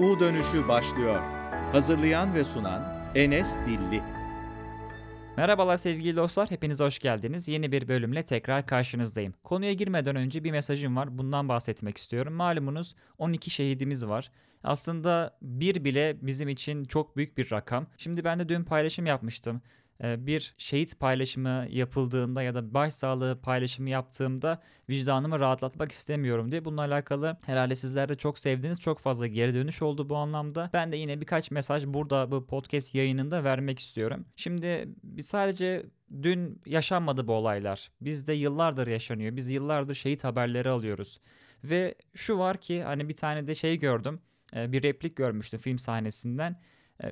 U dönüşü başlıyor. Hazırlayan ve sunan Enes Dilli. Merhabalar sevgili dostlar, hepiniz hoş geldiniz. Yeni bir bölümle tekrar karşınızdayım. Konuya girmeden önce bir mesajım var, bundan bahsetmek istiyorum. Malumunuz 12 şehidimiz var. Aslında bir bile bizim için çok büyük bir rakam. Şimdi ben de dün paylaşım yapmıştım. Ee, bir şehit paylaşımı yapıldığında ya da başsağlığı paylaşımı yaptığımda vicdanımı rahatlatmak istemiyorum diye bununla alakalı herhalde sizler de çok sevdiğiniz çok fazla geri dönüş oldu bu anlamda. Ben de yine birkaç mesaj burada bu podcast yayınında vermek istiyorum. Şimdi sadece dün yaşanmadı bu olaylar. Bizde yıllardır yaşanıyor. Biz yıllardır şehit haberleri alıyoruz. Ve şu var ki hani bir tane de şey gördüm. E, bir replik görmüştüm film sahnesinden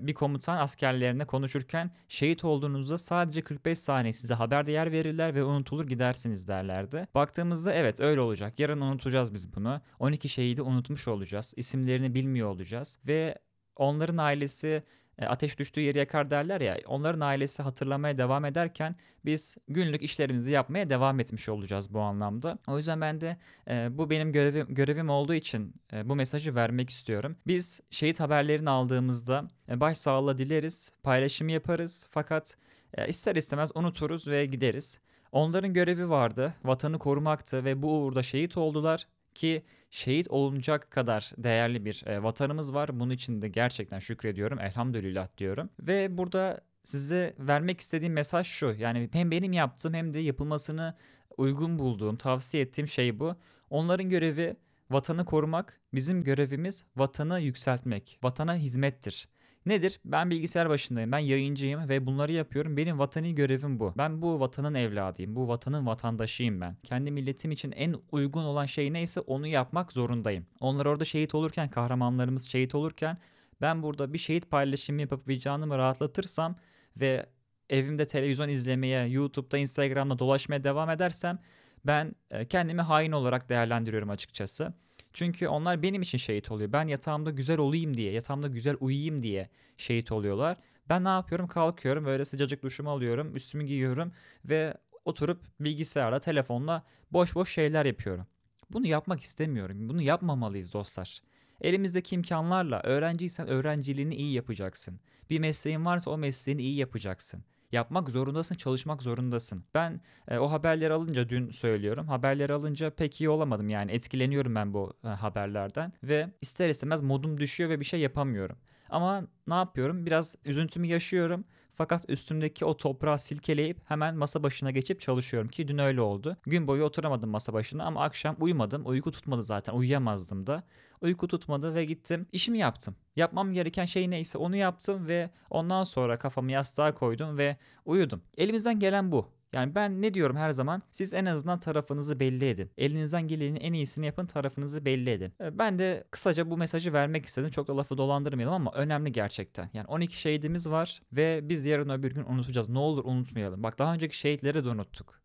bir komutan askerlerine konuşurken şehit olduğunuzda sadece 45 saniye size haber değer verirler ve unutulur gidersiniz derlerdi. Baktığımızda evet öyle olacak. Yarın unutacağız biz bunu. 12 şehidi unutmuş olacağız. İsimlerini bilmiyor olacağız ve onların ailesi ateş düştüğü yeri yakar derler ya onların ailesi hatırlamaya devam ederken biz günlük işlerimizi yapmaya devam etmiş olacağız bu anlamda. O yüzden ben de e, bu benim görevim, görevim olduğu için e, bu mesajı vermek istiyorum. Biz şehit haberlerini aldığımızda e, başsağlığı dileriz, paylaşım yaparız fakat e, ister istemez unuturuz ve gideriz. Onların görevi vardı, vatanı korumaktı ve bu uğurda şehit oldular ki şehit olunacak kadar değerli bir e, vatanımız var. Bunun için de gerçekten şükrediyorum. Elhamdülillah diyorum. Ve burada size vermek istediğim mesaj şu. Yani hem benim yaptığım hem de yapılmasını uygun bulduğum, tavsiye ettiğim şey bu. Onların görevi vatanı korumak, bizim görevimiz vatanı yükseltmek, vatana hizmettir. Nedir? Ben bilgisayar başındayım. Ben yayıncıyım ve bunları yapıyorum. Benim vatani görevim bu. Ben bu vatanın evladıyım. Bu vatanın vatandaşıyım ben. Kendi milletim için en uygun olan şey neyse onu yapmak zorundayım. Onlar orada şehit olurken, kahramanlarımız şehit olurken ben burada bir şehit paylaşımı yapıp vicdanımı rahatlatırsam ve evimde televizyon izlemeye, YouTube'da, Instagram'da dolaşmaya devam edersem ben e, kendimi hain olarak değerlendiriyorum açıkçası. Çünkü onlar benim için şehit oluyor. Ben yatağımda güzel olayım diye, yatağımda güzel uyuyayım diye şehit oluyorlar. Ben ne yapıyorum? Kalkıyorum, böyle sıcacık duşumu alıyorum, üstümü giyiyorum ve oturup bilgisayarla, telefonla boş boş şeyler yapıyorum. Bunu yapmak istemiyorum. Bunu yapmamalıyız dostlar. Elimizdeki imkanlarla öğrenciysen öğrenciliğini iyi yapacaksın. Bir mesleğin varsa o mesleğini iyi yapacaksın. Yapmak zorundasın, çalışmak zorundasın. Ben e, o haberleri alınca dün söylüyorum. Haberleri alınca pek iyi olamadım yani. Etkileniyorum ben bu e, haberlerden ve ister istemez modum düşüyor ve bir şey yapamıyorum. Ama ne yapıyorum? Biraz üzüntümü yaşıyorum. Fakat üstümdeki o toprağı silkeleyip hemen masa başına geçip çalışıyorum ki dün öyle oldu. Gün boyu oturamadım masa başına ama akşam uyumadım. Uyku tutmadı zaten. Uyuyamazdım da. Uyku tutmadı ve gittim. İşimi yaptım. Yapmam gereken şey neyse onu yaptım ve ondan sonra kafamı yastığa koydum ve uyudum. Elimizden gelen bu. Yani ben ne diyorum her zaman? Siz en azından tarafınızı belli edin. Elinizden gelenin en iyisini yapın, tarafınızı belli edin. Ee, ben de kısaca bu mesajı vermek istedim. Çok da lafı dolandırmayalım ama önemli gerçekten. Yani 12 şehidimiz var ve biz yarın öbür gün unutacağız. Ne olur unutmayalım. Bak daha önceki şehitleri de unuttuk.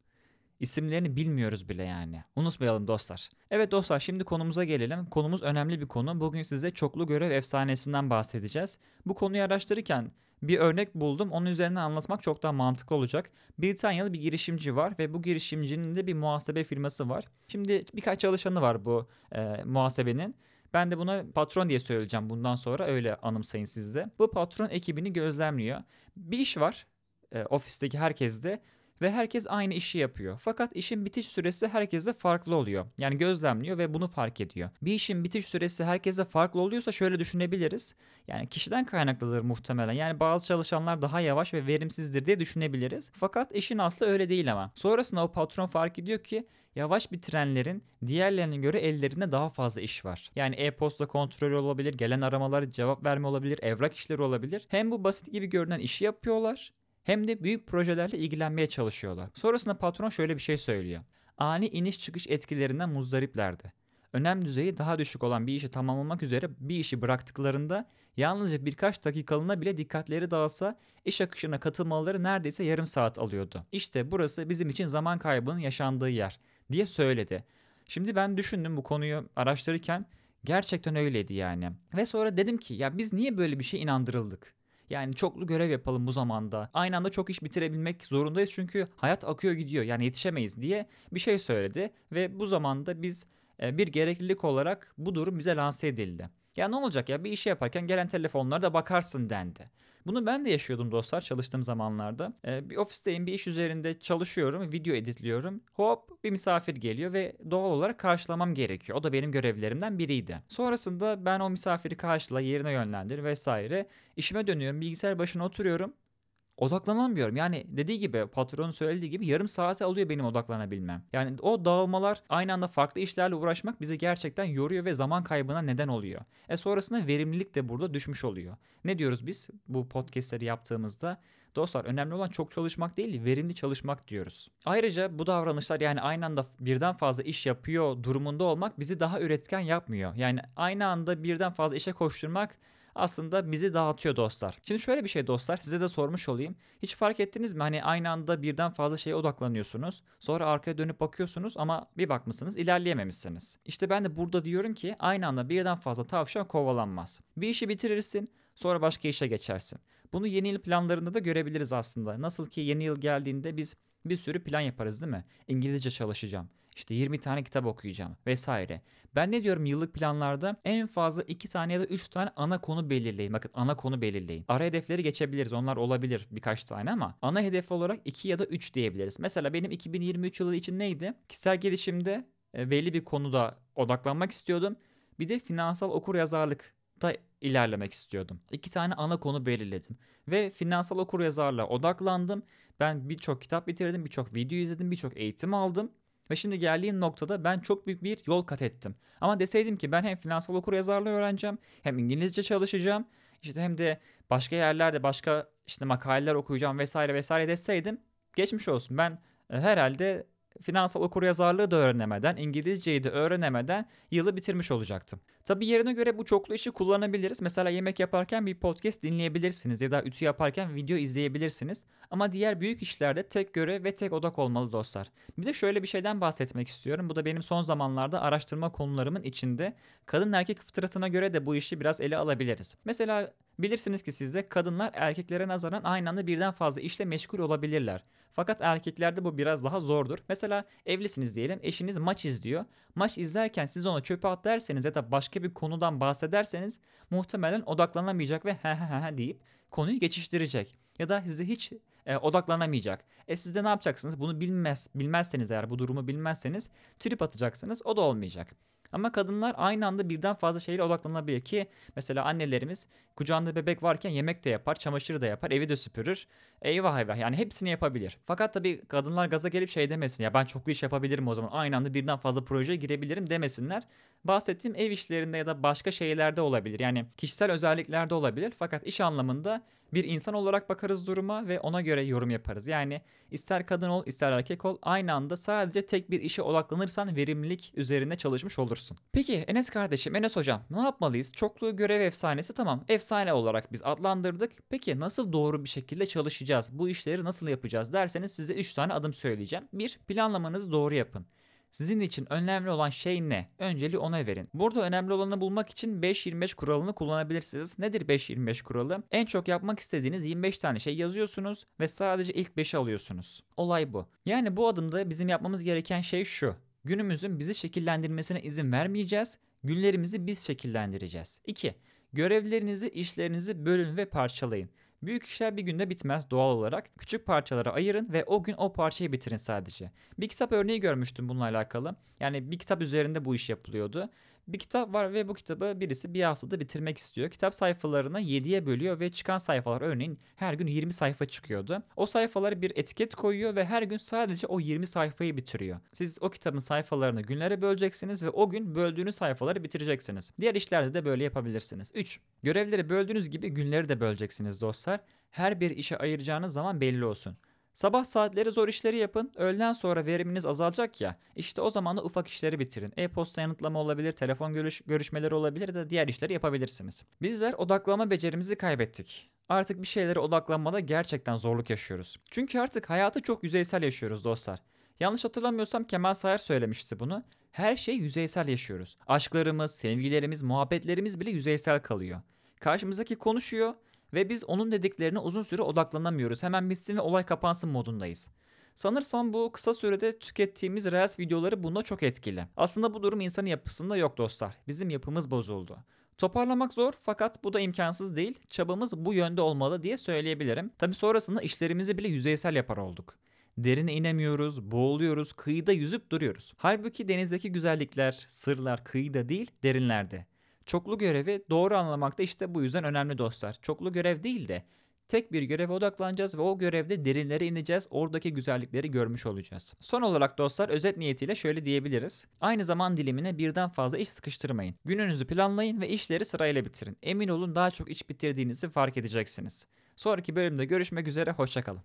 İsimlerini bilmiyoruz bile yani. Unutmayalım dostlar. Evet dostlar şimdi konumuza gelelim. Konumuz önemli bir konu. Bugün size çoklu görev efsanesinden bahsedeceğiz. Bu konuyu araştırırken bir örnek buldum. Onun üzerinden anlatmak çok daha mantıklı olacak. Britanyalı bir girişimci var ve bu girişimcinin de bir muhasebe firması var. Şimdi birkaç çalışanı var bu e, muhasebenin. Ben de buna patron diye söyleyeceğim bundan sonra öyle anımsayın sizde. Bu patron ekibini gözlemliyor. Bir iş var e, ofisteki herkeste ve herkes aynı işi yapıyor. Fakat işin bitiş süresi herkese farklı oluyor. Yani gözlemliyor ve bunu fark ediyor. Bir işin bitiş süresi herkese farklı oluyorsa şöyle düşünebiliriz. Yani kişiden kaynaklıdır muhtemelen. Yani bazı çalışanlar daha yavaş ve verimsizdir diye düşünebiliriz. Fakat işin aslı öyle değil ama. Sonrasında o patron fark ediyor ki yavaş bitirenlerin diğerlerine göre ellerinde daha fazla iş var. Yani e-posta kontrolü olabilir, gelen aramalara cevap verme olabilir, evrak işleri olabilir. Hem bu basit gibi görünen işi yapıyorlar hem de büyük projelerle ilgilenmeye çalışıyorlar. Sonrasında patron şöyle bir şey söylüyor. Ani iniş çıkış etkilerinden muzdariplerdi. Önem düzeyi daha düşük olan bir işi tamamlamak üzere bir işi bıraktıklarında yalnızca birkaç dakikalığına bile dikkatleri dağılsa iş akışına katılmaları neredeyse yarım saat alıyordu. İşte burası bizim için zaman kaybının yaşandığı yer diye söyledi. Şimdi ben düşündüm bu konuyu araştırırken gerçekten öyleydi yani. Ve sonra dedim ki ya biz niye böyle bir şey inandırıldık? Yani çoklu görev yapalım bu zamanda. Aynı anda çok iş bitirebilmek zorundayız çünkü hayat akıyor gidiyor. Yani yetişemeyiz diye bir şey söyledi ve bu zamanda biz e, bir gereklilik olarak bu durum bize lanse edildi. Ya ne olacak ya bir işi yaparken gelen telefonlara da bakarsın dendi. Bunu ben de yaşıyordum dostlar çalıştığım zamanlarda. Ee, bir ofisteyim bir iş üzerinde çalışıyorum, video editliyorum. Hop bir misafir geliyor ve doğal olarak karşılamam gerekiyor. O da benim görevlerimden biriydi. Sonrasında ben o misafiri karşıla yerine yönlendir vesaire. İşime dönüyorum bilgisayar başına oturuyorum odaklanamıyorum. Yani dediği gibi patronun söylediği gibi yarım saate alıyor benim odaklanabilmem. Yani o dağılmalar aynı anda farklı işlerle uğraşmak bizi gerçekten yoruyor ve zaman kaybına neden oluyor. E sonrasında verimlilik de burada düşmüş oluyor. Ne diyoruz biz bu podcastleri yaptığımızda? Dostlar önemli olan çok çalışmak değil, verimli çalışmak diyoruz. Ayrıca bu davranışlar yani aynı anda birden fazla iş yapıyor durumunda olmak bizi daha üretken yapmıyor. Yani aynı anda birden fazla işe koşturmak aslında bizi dağıtıyor dostlar. Şimdi şöyle bir şey dostlar size de sormuş olayım. Hiç fark ettiniz mi hani aynı anda birden fazla şeye odaklanıyorsunuz. Sonra arkaya dönüp bakıyorsunuz ama bir bakmışsınız ilerleyememişsiniz. İşte ben de burada diyorum ki aynı anda birden fazla tavşan kovalanmaz. Bir işi bitirirsin sonra başka işe geçersin. Bunu yeni yıl planlarında da görebiliriz aslında. Nasıl ki yeni yıl geldiğinde biz bir sürü plan yaparız değil mi? İngilizce çalışacağım. İşte 20 tane kitap okuyacağım vesaire. Ben ne diyorum yıllık planlarda en fazla 2 tane ya da 3 tane ana konu belirleyin. Bakın ana konu belirleyin. Ara hedefleri geçebiliriz. Onlar olabilir birkaç tane ama ana hedef olarak 2 ya da 3 diyebiliriz. Mesela benim 2023 yılı için neydi? Kişisel gelişimde e, belli bir konuda odaklanmak istiyordum. Bir de finansal okur yazarlık da ilerlemek istiyordum. İki tane ana konu belirledim ve finansal okur yazarlığa odaklandım. Ben birçok kitap bitirdim, birçok video izledim, birçok eğitim aldım ve şimdi geldiğim noktada ben çok büyük bir yol kat ettim. Ama deseydim ki ben hem finansal okur yazarlığı öğreneceğim hem İngilizce çalışacağım işte hem de başka yerlerde başka işte makaleler okuyacağım vesaire vesaire deseydim geçmiş olsun. Ben e, herhalde finansal okuryazarlığı da öğrenemeden, İngilizceyi de öğrenemeden yılı bitirmiş olacaktım. Tabi yerine göre bu çoklu işi kullanabiliriz. Mesela yemek yaparken bir podcast dinleyebilirsiniz ya da ütü yaparken video izleyebilirsiniz. Ama diğer büyük işlerde tek görev ve tek odak olmalı dostlar. Bir de şöyle bir şeyden bahsetmek istiyorum. Bu da benim son zamanlarda araştırma konularımın içinde. Kadın erkek fıtratına göre de bu işi biraz ele alabiliriz. Mesela Bilirsiniz ki sizde kadınlar erkeklere nazaran aynı anda birden fazla işle meşgul olabilirler. Fakat erkeklerde bu biraz daha zordur. Mesela evlisiniz diyelim eşiniz maç izliyor. Maç izlerken siz ona çöpe at derseniz ya da başka bir konudan bahsederseniz muhtemelen odaklanamayacak ve he he he deyip konuyu geçiştirecek. Ya da size hiç e, odaklanamayacak. E siz de ne yapacaksınız? Bunu bilmez, bilmezseniz eğer bu durumu bilmezseniz trip atacaksınız. O da olmayacak. Ama kadınlar aynı anda birden fazla şeyle odaklanabilir ki mesela annelerimiz kucağında bebek varken yemek de yapar, çamaşırı da yapar, evi de süpürür. Eyvah eyvah yani hepsini yapabilir. Fakat tabii kadınlar gaza gelip şey demesin ya ben çok iş yapabilirim o zaman aynı anda birden fazla projeye girebilirim demesinler. Bahsettiğim ev işlerinde ya da başka şeylerde olabilir. Yani kişisel özelliklerde olabilir. Fakat iş anlamında bir insan olarak bakarız duruma ve ona göre yorum yaparız. Yani ister kadın ol ister erkek ol aynı anda sadece tek bir işe odaklanırsan verimlilik üzerine çalışmış olursun. Peki Enes kardeşim, Enes hocam ne yapmalıyız? Çoklu görev efsanesi tamam efsane olarak biz adlandırdık. Peki nasıl doğru bir şekilde çalışacağız? Bu işleri nasıl yapacağız derseniz size 3 tane adım söyleyeceğim. 1. Planlamanızı doğru yapın. Sizin için önemli olan şey ne? Önceliği ona verin. Burada önemli olanı bulmak için 5-25 kuralını kullanabilirsiniz. Nedir 5-25 kuralı? En çok yapmak istediğiniz 25 tane şey yazıyorsunuz ve sadece ilk 5'i alıyorsunuz. Olay bu. Yani bu adımda bizim yapmamız gereken şey şu. Günümüzün bizi şekillendirmesine izin vermeyeceğiz. Günlerimizi biz şekillendireceğiz. 2. Görevlerinizi, işlerinizi bölün ve parçalayın. Büyük işler bir günde bitmez doğal olarak. Küçük parçalara ayırın ve o gün o parçayı bitirin sadece. Bir kitap örneği görmüştüm bununla alakalı. Yani bir kitap üzerinde bu iş yapılıyordu. Bir kitap var ve bu kitabı birisi bir haftada bitirmek istiyor. Kitap sayfalarını 7'ye bölüyor ve çıkan sayfalar örneğin her gün 20 sayfa çıkıyordu. O sayfaları bir etiket koyuyor ve her gün sadece o 20 sayfayı bitiriyor. Siz o kitabın sayfalarını günlere böleceksiniz ve o gün böldüğünüz sayfaları bitireceksiniz. Diğer işlerde de böyle yapabilirsiniz. 3. Görevleri böldüğünüz gibi günleri de böleceksiniz dostlar. Her bir işe ayıracağınız zaman belli olsun. Sabah saatleri zor işleri yapın. Öğleden sonra veriminiz azalacak ya. İşte o zaman da ufak işleri bitirin. E-posta yanıtlama olabilir, telefon görüş görüşmeleri olabilir de diğer işleri yapabilirsiniz. Bizler odaklama becerimizi kaybettik. Artık bir şeylere odaklanmada gerçekten zorluk yaşıyoruz. Çünkü artık hayatı çok yüzeysel yaşıyoruz dostlar. Yanlış hatırlamıyorsam Kemal Sayar söylemişti bunu. Her şey yüzeysel yaşıyoruz. Aşklarımız, sevgilerimiz, muhabbetlerimiz bile yüzeysel kalıyor. Karşımızdaki konuşuyor, ve biz onun dediklerine uzun süre odaklanamıyoruz. Hemen bitsin ve olay kapansın modundayız. Sanırsam bu kısa sürede tükettiğimiz Reels videoları bunda çok etkili. Aslında bu durum insan yapısında yok dostlar. Bizim yapımız bozuldu. Toparlamak zor fakat bu da imkansız değil. Çabamız bu yönde olmalı diye söyleyebilirim. Tabi sonrasında işlerimizi bile yüzeysel yapar olduk. Derine inemiyoruz, boğuluyoruz, kıyıda yüzüp duruyoruz. Halbuki denizdeki güzellikler, sırlar kıyıda değil, derinlerde. Çoklu görevi doğru anlamak da işte bu yüzden önemli dostlar. Çoklu görev değil de tek bir göreve odaklanacağız ve o görevde derinlere ineceğiz. Oradaki güzellikleri görmüş olacağız. Son olarak dostlar özet niyetiyle şöyle diyebiliriz. Aynı zaman dilimine birden fazla iş sıkıştırmayın. Gününüzü planlayın ve işleri sırayla bitirin. Emin olun daha çok iş bitirdiğinizi fark edeceksiniz. Sonraki bölümde görüşmek üzere, hoşçakalın.